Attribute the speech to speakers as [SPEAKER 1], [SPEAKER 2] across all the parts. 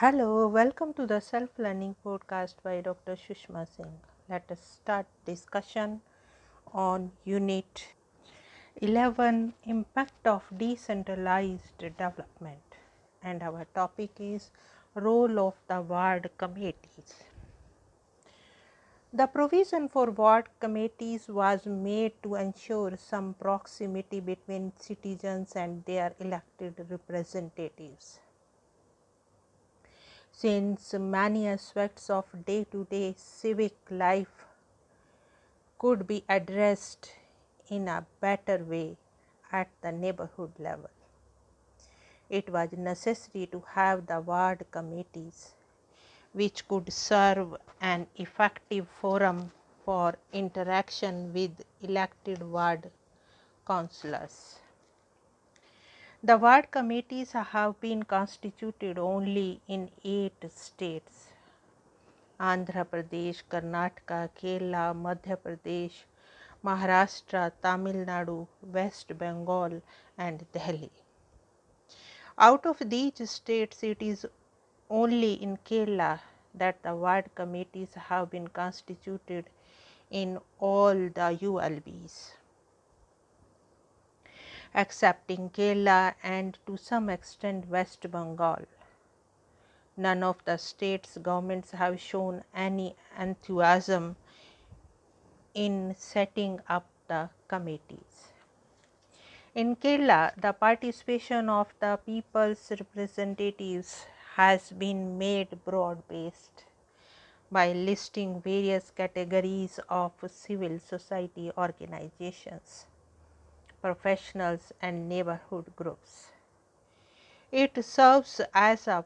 [SPEAKER 1] Hello, welcome to the self learning podcast by Dr. Sushma Singh. Let us start discussion on unit 11 impact of decentralized development and our topic is role of the ward committees. The provision for ward committees was made to ensure some proximity between citizens and their elected representatives since many aspects of day to day civic life could be addressed in a better way at the neighborhood level. It was necessary to have the ward committees which could serve an effective forum for interaction with elected ward councillors. The ward committees have been constituted only in eight states Andhra Pradesh, Karnataka, Kerala, Madhya Pradesh, Maharashtra, Tamil Nadu, West Bengal, and Delhi. Out of these states, it is only in Kerala that the ward committees have been constituted in all the ULBs excepting Kerala and to some extent West Bengal. None of the states' governments have shown any enthusiasm in setting up the committees. In Kerala, the participation of the people's representatives has been made broad based by listing various categories of civil society organizations professionals, and neighborhood groups. It serves as a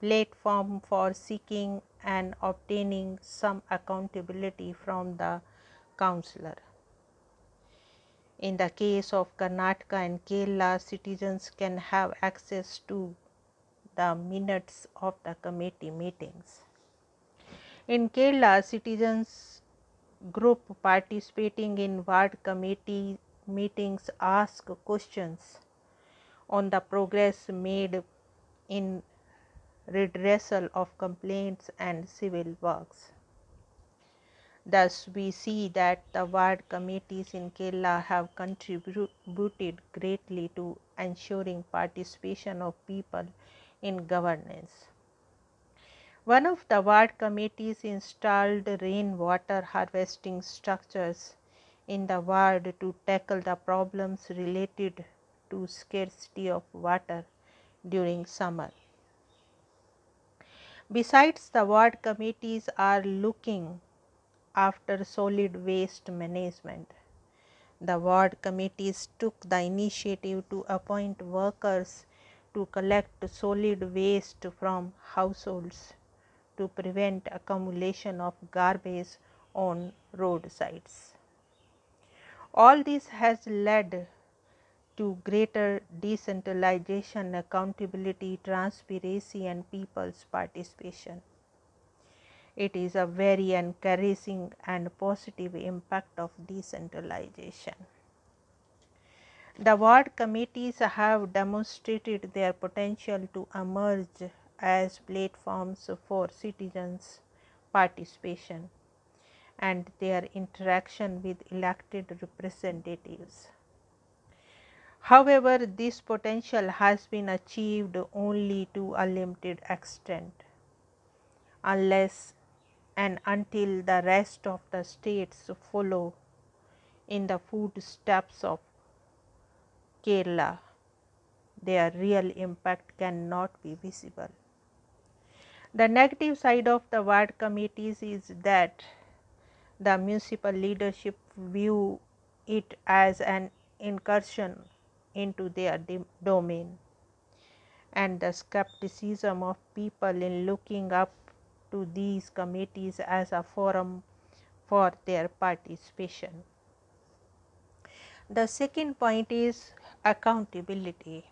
[SPEAKER 1] platform for seeking and obtaining some accountability from the councillor. In the case of Karnataka and Kerala, citizens can have access to the minutes of the committee meetings. In Kerala, citizens group participating in ward committee meetings ask questions on the progress made in redressal of complaints and civil works. Thus, we see that the ward committees in Kerala have contributed greatly to ensuring participation of people in governance. One of the ward committees installed rainwater harvesting structures in the ward to tackle the problems related to scarcity of water during summer. Besides, the ward committees are looking after solid waste management. The ward committees took the initiative to appoint workers to collect solid waste from households to prevent accumulation of garbage on roadsides. All this has led to greater decentralization, accountability, transparency, and people's participation. It is a very encouraging and positive impact of decentralization. The ward committees have demonstrated their potential to emerge as platforms for citizens' participation and their interaction with elected representatives. However, this potential has been achieved only to a limited extent unless and until the rest of the states follow in the footsteps of Kerala, their real impact cannot be visible. The negative side of the ward committees is that the municipal leadership view it as an incursion into their domain and the skepticism of people in looking up to these committees as a forum for their participation. The second point is accountability.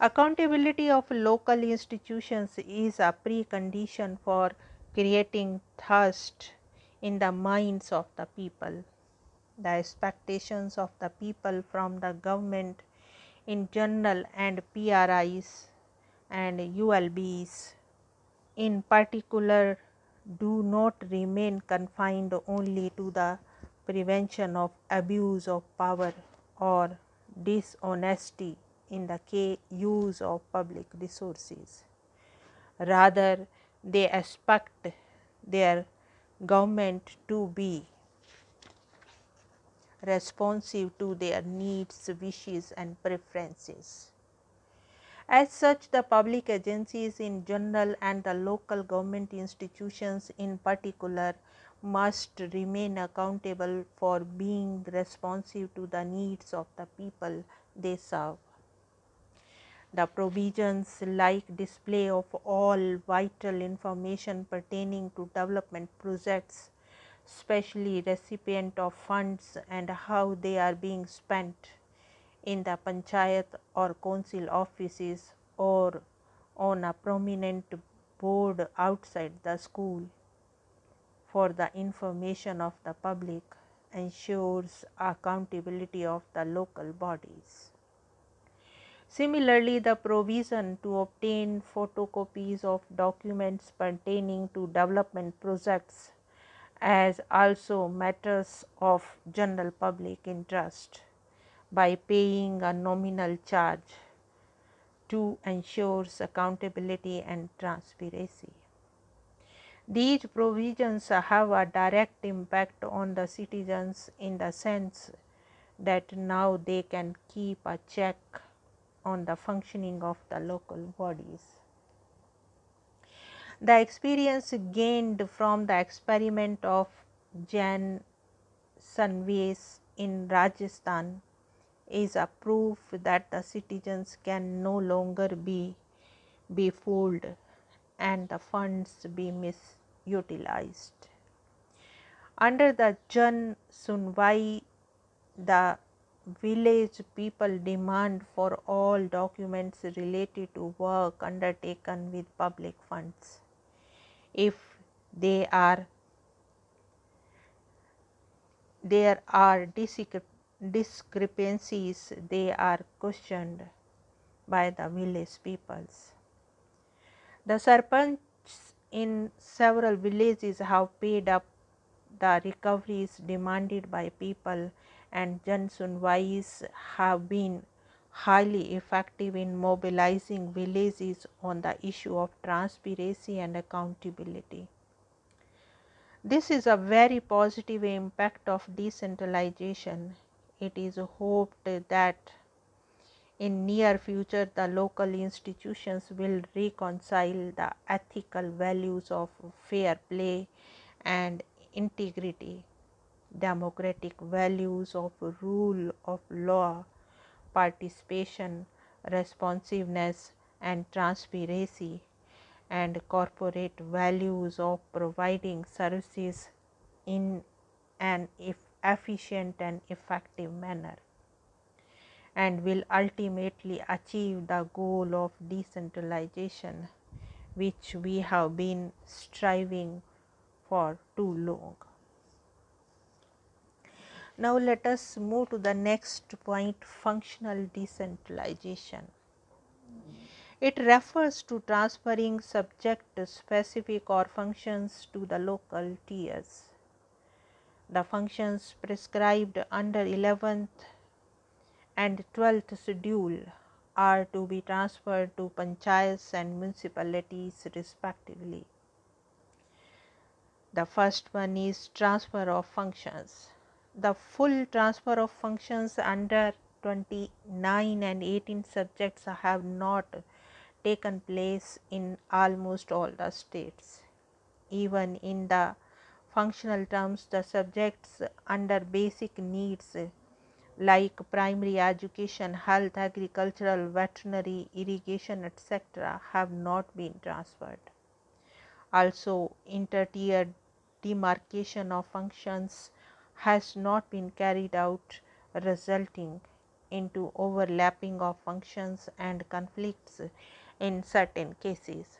[SPEAKER 1] Accountability of local institutions is a precondition for creating trust in the minds of the people. The expectations of the people from the government in general and PRIs and ULBs in particular do not remain confined only to the prevention of abuse of power or dishonesty in the use of public resources. Rather, they expect their government to be responsive to their needs, wishes, and preferences. As such, the public agencies in general and the local government institutions in particular must remain accountable for being responsive to the needs of the people they serve. The provisions like display of all vital information pertaining to development projects, especially recipient of funds and how they are being spent in the panchayat or council offices or on a prominent board outside the school for the information of the public ensures accountability of the local bodies. Similarly, the provision to obtain photocopies of documents pertaining to development projects as also matters of general public interest by paying a nominal charge to ensures accountability and transparency. These provisions have a direct impact on the citizens in the sense that now they can keep a check on the functioning of the local bodies. The experience gained from the experiment of Jan Sunwais in Rajasthan is a proof that the citizens can no longer be befooled and the funds be misutilized. Under the Jan Sunwai, the village people demand for all documents related to work undertaken with public funds. If they are there are discrepancies they are questioned by the village peoples. The sarpanch in several villages have paid up the recoveries demanded by people and Jan Sunwais have been highly effective in mobilizing villages on the issue of transparency and accountability. This is a very positive impact of decentralization it is hoped that in near future the local institutions will reconcile the ethical values of fair play and integrity democratic values of rule of law participation responsiveness and transparency and corporate values of providing services in an efficient and effective manner and will ultimately achieve the goal of decentralization which we have been striving for too long. Now, let us move to the next point functional decentralization. It refers to transferring subject specific or functions to the local tiers the functions prescribed under 11th and 12th schedule are to be transferred to panchayats and municipalities respectively. The first one is transfer of functions. The full transfer of functions under 29 and 18 subjects have not taken place in almost all the states. Even in the functional terms the subjects under basic needs like primary education, health, agricultural, veterinary, irrigation, etc., have not been transferred. Also, inter-tier demarcation of functions has not been carried out, resulting into overlapping of functions and conflicts in certain cases.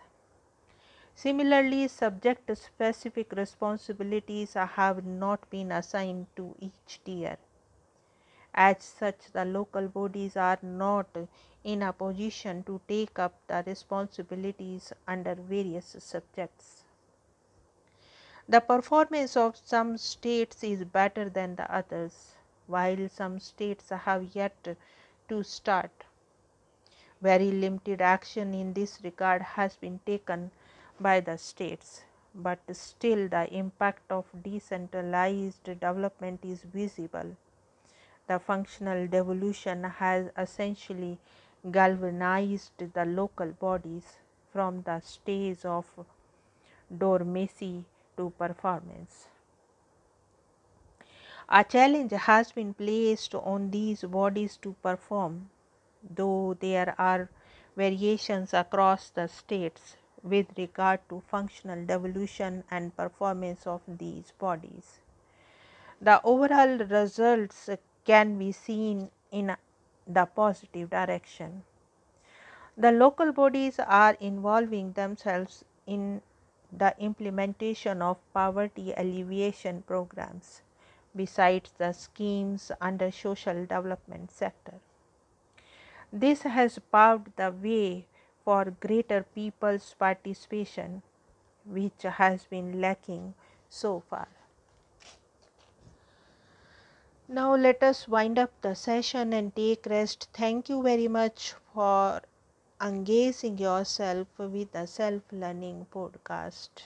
[SPEAKER 1] Similarly, subject specific responsibilities have not been assigned to each tier. As such, the local bodies are not in a position to take up the responsibilities under various subjects. The performance of some states is better than the others, while some states have yet to start. Very limited action in this regard has been taken by the states, but still the impact of decentralized development is visible. The functional devolution has essentially galvanized the local bodies from the stage of dormancy to performance. A challenge has been placed on these bodies to perform, though there are variations across the states with regard to functional devolution and performance of these bodies. The overall results can be seen in the positive direction. The local bodies are involving themselves in the implementation of poverty alleviation programs besides the schemes under social development sector. This has paved the way for greater people's participation which has been lacking so far. Now, let us wind up the session and take rest. Thank you very much for engaging yourself with the self learning podcast.